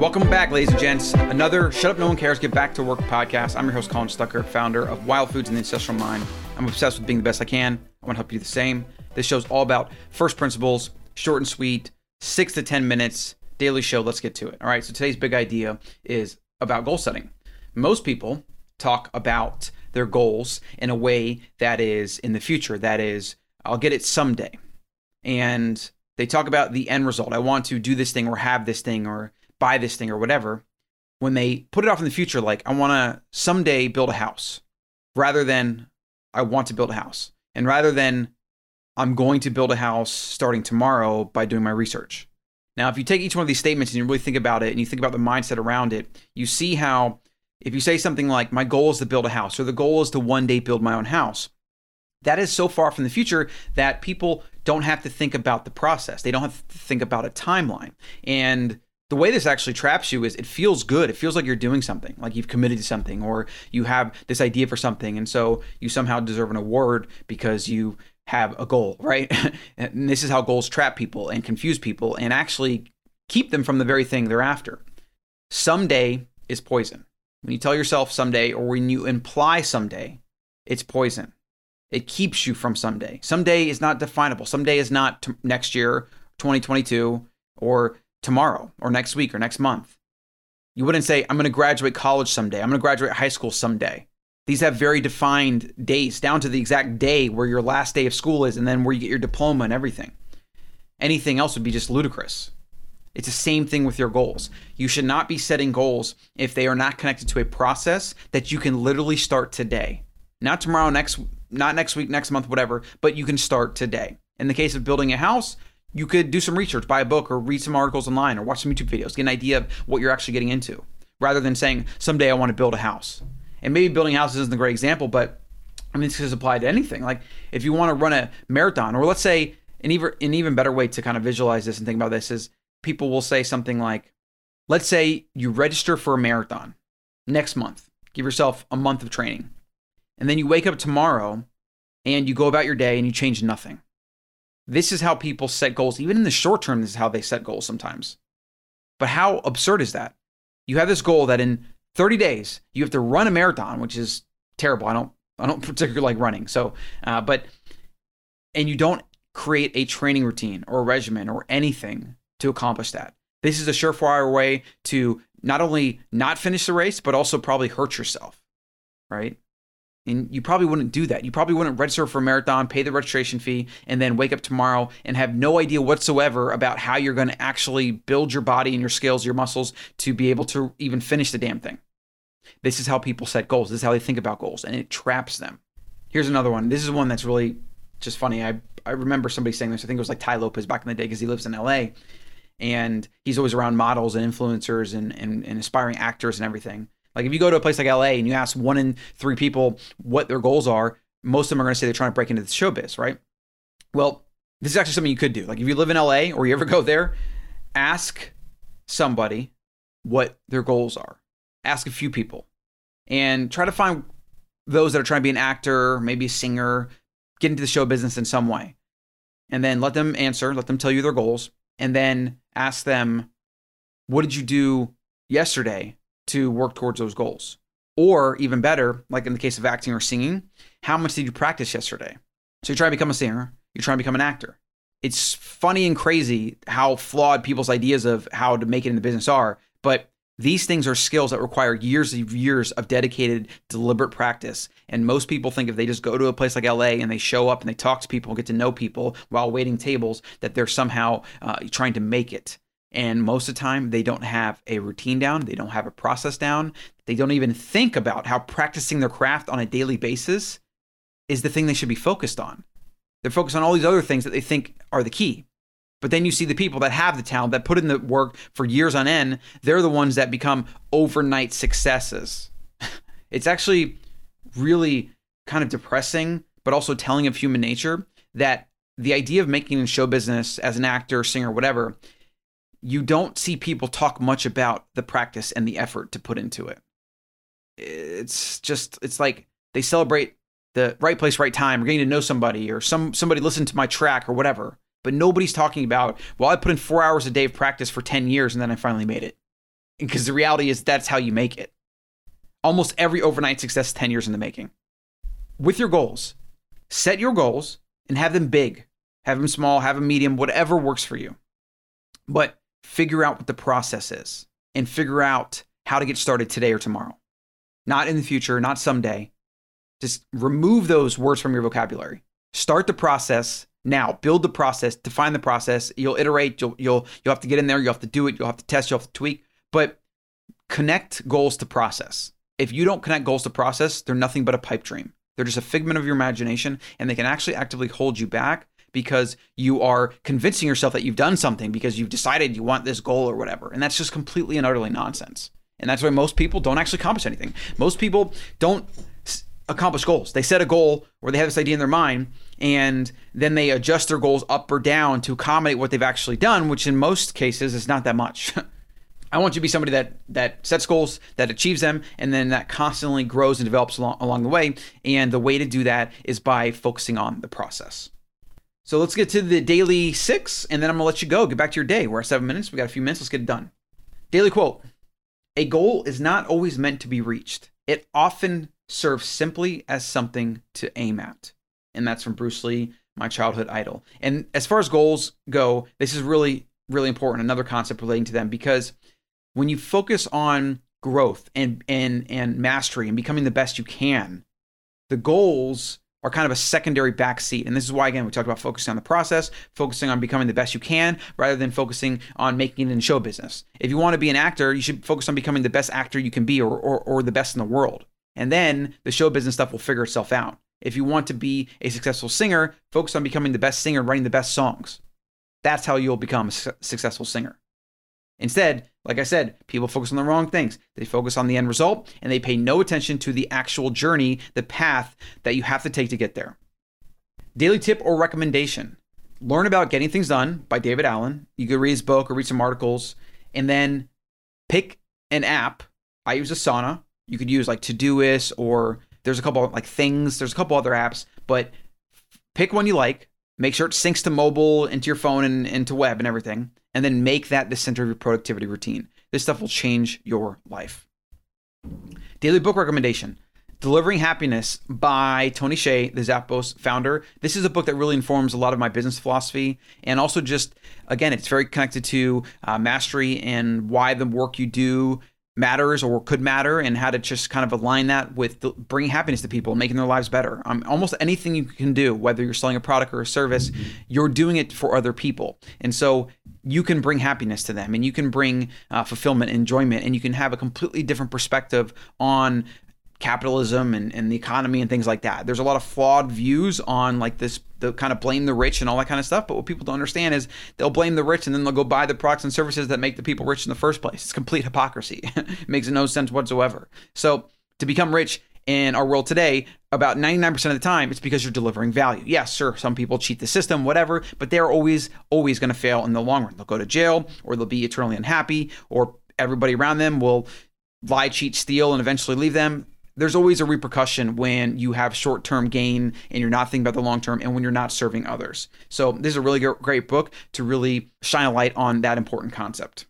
Welcome back, ladies and gents. Another Shut Up No One Cares Get Back to Work podcast. I'm your host, Colin Stuckert, founder of Wild Foods and the Ancestral Mind. I'm obsessed with being the best I can. I want to help you do the same. This show's all about first principles, short and sweet, six to 10 minutes, daily show. Let's get to it. All right, so today's big idea is about goal setting. Most people talk about their goals in a way that is in the future, that is, I'll get it someday. And they talk about the end result. I want to do this thing or have this thing or buy this thing or whatever. When they put it off in the future, like, I want to someday build a house rather than I want to build a house. And rather than I'm going to build a house starting tomorrow by doing my research. Now, if you take each one of these statements and you really think about it and you think about the mindset around it, you see how if you say something like, My goal is to build a house, or the goal is to one day build my own house, that is so far from the future that people don't have to think about the process. They don't have to think about a timeline. And the way this actually traps you is it feels good. It feels like you're doing something, like you've committed to something, or you have this idea for something. And so you somehow deserve an award because you have a goal, right? and this is how goals trap people and confuse people and actually keep them from the very thing they're after. Someday is poison. When you tell yourself someday or when you imply someday, it's poison. It keeps you from someday. Someday is not definable. Someday is not t- next year, 2022, or tomorrow, or next week, or next month. You wouldn't say, I'm going to graduate college someday. I'm going to graduate high school someday. These have very defined dates, down to the exact day where your last day of school is, and then where you get your diploma and everything. Anything else would be just ludicrous. It's the same thing with your goals. You should not be setting goals if they are not connected to a process that you can literally start today. Not tomorrow, next not next week, next month, whatever, but you can start today. In the case of building a house, you could do some research, buy a book, or read some articles online, or watch some YouTube videos, get an idea of what you're actually getting into, rather than saying, someday I want to build a house. And maybe building houses isn't a great example, but I mean, this is apply to anything. Like if you want to run a marathon, or let's say an even, an even better way to kind of visualize this and think about this is people will say something like, let's say you register for a marathon next month, give yourself a month of training. And then you wake up tomorrow and you go about your day and you change nothing. This is how people set goals. Even in the short term, this is how they set goals sometimes. But how absurd is that? You have this goal that in 30 days you have to run a marathon, which is terrible. I don't I don't particularly like running. So, uh, but and you don't create a training routine or a regimen or anything to accomplish that. This is a surefire way to not only not finish the race, but also probably hurt yourself, right? And you probably wouldn't do that. You probably wouldn't register for a marathon, pay the registration fee, and then wake up tomorrow and have no idea whatsoever about how you're going to actually build your body and your skills, your muscles to be able to even finish the damn thing. This is how people set goals. This is how they think about goals, and it traps them. Here's another one. This is one that's really just funny. I, I remember somebody saying this. I think it was like Tai Lopez back in the day because he lives in LA and he's always around models and influencers and, and, and aspiring actors and everything. Like if you go to a place like LA and you ask one in three people what their goals are, most of them are going to say they're trying to break into the showbiz, right? Well, this is actually something you could do. Like if you live in LA or you ever go there, ask somebody what their goals are. Ask a few people and try to find those that are trying to be an actor, maybe a singer, get into the show business in some way. And then let them answer, let them tell you their goals, and then ask them, what did you do yesterday to work towards those goals? Or even better, like in the case of acting or singing, how much did you practice yesterday? So you're trying to become a singer, you're trying to become an actor. It's funny and crazy how flawed people's ideas of how to make it in the business are, but these things are skills that require years of years of dedicated, deliberate practice. And most people think if they just go to a place like LA and they show up and they talk to people, get to know people while waiting tables, that they're somehow uh, trying to make it. And most of the time, they don't have a routine down, they don't have a process down, they don't even think about how practicing their craft on a daily basis is the thing they should be focused on. They're focused on all these other things that they think are the key. But then you see the people that have the talent, that put in the work for years on end, they're the ones that become overnight successes. it's actually really kind of depressing, but also telling of human nature that the idea of making in show business as an actor, singer, whatever you don't see people talk much about the practice and the effort to put into it. It's just it's like they celebrate the right place, right time, or getting to know somebody, or some somebody listened to my track or whatever. But nobody's talking about, well, I put in four hours a day of practice for 10 years and then I finally made it. because the reality is that's how you make it. Almost every overnight success 10 years in the making. With your goals, set your goals and have them big, have them small, have them medium, whatever works for you. But figure out what the process is and figure out how to get started today or tomorrow. Not in the future, not someday. Just remove those words from your vocabulary. Start the process now. Build the process, define the process. You'll iterate, you'll you'll you'll have to get in there, you'll have to do it, you'll have to test, you'll have to tweak, but connect goals to process. If you don't connect goals to process, they're nothing but a pipe dream. They're just a figment of your imagination and they can actually actively hold you back because you are convincing yourself that you've done something because you've decided you want this goal or whatever. And that's just completely and utterly nonsense. And that's why most people don't actually accomplish anything. Most people don't accomplish goals. They set a goal or they have this idea in their mind and then they adjust their goals up or down to accommodate what they've actually done, which in most cases is not that much. I want you to be somebody that that sets goals, that achieves them, and then that constantly grows and develops along, along the way. And the way to do that is by focusing on the process. So let's get to the daily six, and then I'm gonna let you go. Get back to your day. We're at seven minutes. We got a few minutes. Let's get it done. Daily quote: A goal is not always meant to be reached. It often serves simply as something to aim at, and that's from Bruce Lee, my childhood idol. And as far as goals go, this is really really important. Another concept relating to them because when you focus on growth and and and mastery and becoming the best you can, the goals are kind of a secondary backseat. And this is why, again, we talked about focusing on the process, focusing on becoming the best you can, rather than focusing on making it in show business. If you want to be an actor, you should focus on becoming the best actor you can be or, or, or the best in the world. And then the show business stuff will figure itself out. If you want to be a successful singer, focus on becoming the best singer, writing the best songs. That's how you'll become a su- successful singer. Instead, like I said, people focus on the wrong things. They focus on the end result and they pay no attention to the actual journey, the path that you have to take to get there. Daily tip or recommendation Learn about getting things done by David Allen. You could read his book or read some articles and then pick an app. I use Asana. You could use like Todoist or there's a couple like things. There's a couple other apps, but pick one you like. Make sure it syncs to mobile, into your phone, and into web and everything and then make that the center of your productivity routine. This stuff will change your life. Daily book recommendation Delivering Happiness by Tony Hsieh, the Zappos founder. This is a book that really informs a lot of my business philosophy and also just, again, it's very connected to uh, mastery and why the work you do matters or could matter and how to just kind of align that with the, bringing happiness to people making their lives better. Um, almost anything you can do, whether you're selling a product or a service, you're doing it for other people. And so you can bring happiness to them and you can bring uh, fulfillment, enjoyment, and you can have a completely different perspective on capitalism and, and the economy and things like that. There's a lot of flawed views on like this the kind of blame the rich and all that kind of stuff. But what people don't understand is they'll blame the rich and then they'll go buy the products and services that make the people rich in the first place. It's complete hypocrisy. it makes no sense whatsoever. So to become rich in our world today, about 99% of the time, it's because you're delivering value. Yes, sure, some people cheat the system, whatever, but they're always, always going to fail in the long run. They'll go to jail or they'll be eternally unhappy or everybody around them will lie, cheat, steal, and eventually leave them there's always a repercussion when you have short term gain and you're not thinking about the long term and when you're not serving others. So, this is a really great book to really shine a light on that important concept.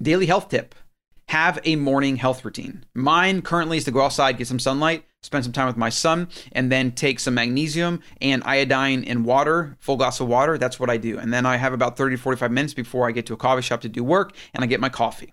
Daily health tip have a morning health routine. Mine currently is to go outside, get some sunlight, spend some time with my son, and then take some magnesium and iodine in water, full glass of water. That's what I do. And then I have about 30 to 45 minutes before I get to a coffee shop to do work and I get my coffee.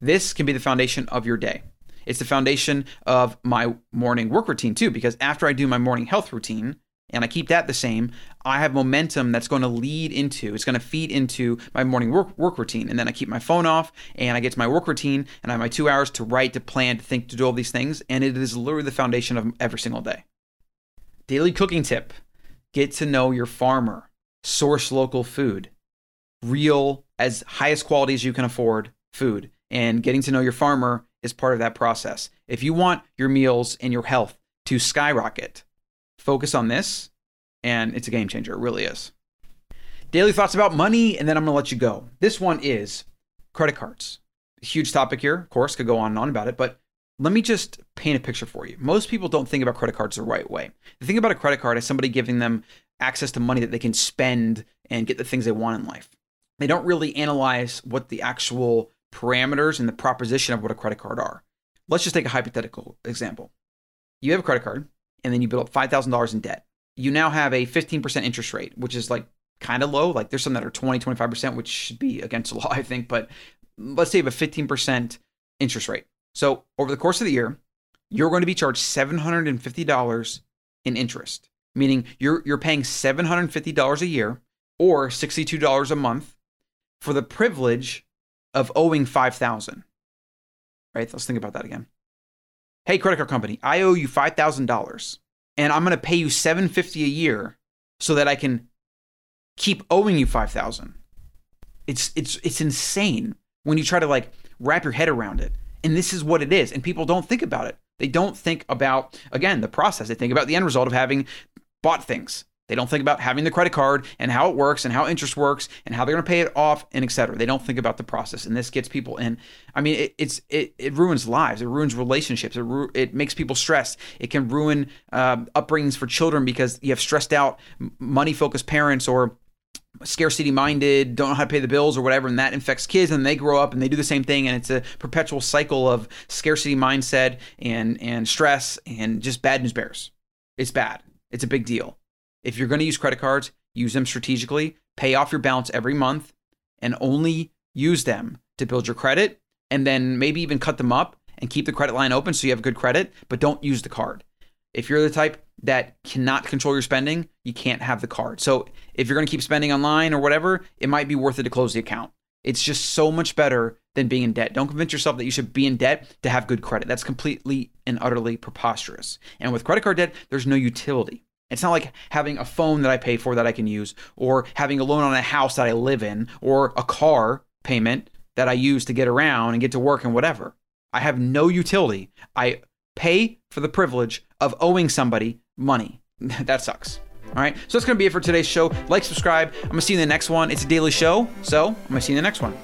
This can be the foundation of your day. It's the foundation of my morning work routine too, because after I do my morning health routine, and I keep that the same, I have momentum that's going to lead into, it's going to feed into my morning work, work routine. And then I keep my phone off and I get to my work routine and I have my two hours to write, to plan, to think, to do all these things. And it is literally the foundation of every single day. Daily cooking tip get to know your farmer, source local food, real, as highest quality as you can afford food. And getting to know your farmer is part of that process. If you want your meals and your health to skyrocket, focus on this, and it's a game changer. It really is. Daily thoughts about money, and then I'm going to let you go. This one is credit cards. Huge topic here, of course, could go on and on about it, but let me just paint a picture for you. Most people don't think about credit cards the right way. They think about a credit card as somebody giving them access to money that they can spend and get the things they want in life. They don't really analyze what the actual parameters and the proposition of what a credit card are. Let's just take a hypothetical example. You have a credit card and then you build up $5,000 in debt. You now have a 15% interest rate, which is like kind of low. Like there's some that are 20, 25%, which should be against the law, I think. But let's say you have a 15% interest rate. So over the course of the year, you're going to be charged $750 in interest, meaning you're, you're paying $750 a year or $62 a month for the privilege of owing 5000 Right? Let's think about that again. Hey, credit card company, I owe you $5,000 and I'm going to pay you 750 a year so that I can keep owing you 5000 It's it's it's insane when you try to like wrap your head around it. And this is what it is and people don't think about it. They don't think about again the process. They think about the end result of having bought things. They don't think about having the credit card and how it works and how interest works and how they're going to pay it off and etc. They don't think about the process, and this gets people in. I mean, it, it's it, it ruins lives. It ruins relationships. It ru- it makes people stressed. It can ruin uh, upbringings for children because you have stressed out, money focused parents or scarcity minded, don't know how to pay the bills or whatever, and that infects kids, and they grow up and they do the same thing, and it's a perpetual cycle of scarcity mindset and and stress and just bad news bears. It's bad. It's a big deal. If you're going to use credit cards, use them strategically, pay off your balance every month, and only use them to build your credit, and then maybe even cut them up and keep the credit line open so you have good credit, but don't use the card. If you're the type that cannot control your spending, you can't have the card. So if you're going to keep spending online or whatever, it might be worth it to close the account. It's just so much better than being in debt. Don't convince yourself that you should be in debt to have good credit. That's completely and utterly preposterous. And with credit card debt, there's no utility. It's not like having a phone that I pay for that I can use, or having a loan on a house that I live in, or a car payment that I use to get around and get to work and whatever. I have no utility. I pay for the privilege of owing somebody money. that sucks. All right. So that's going to be it for today's show. Like, subscribe. I'm going to see you in the next one. It's a daily show. So I'm going to see you in the next one.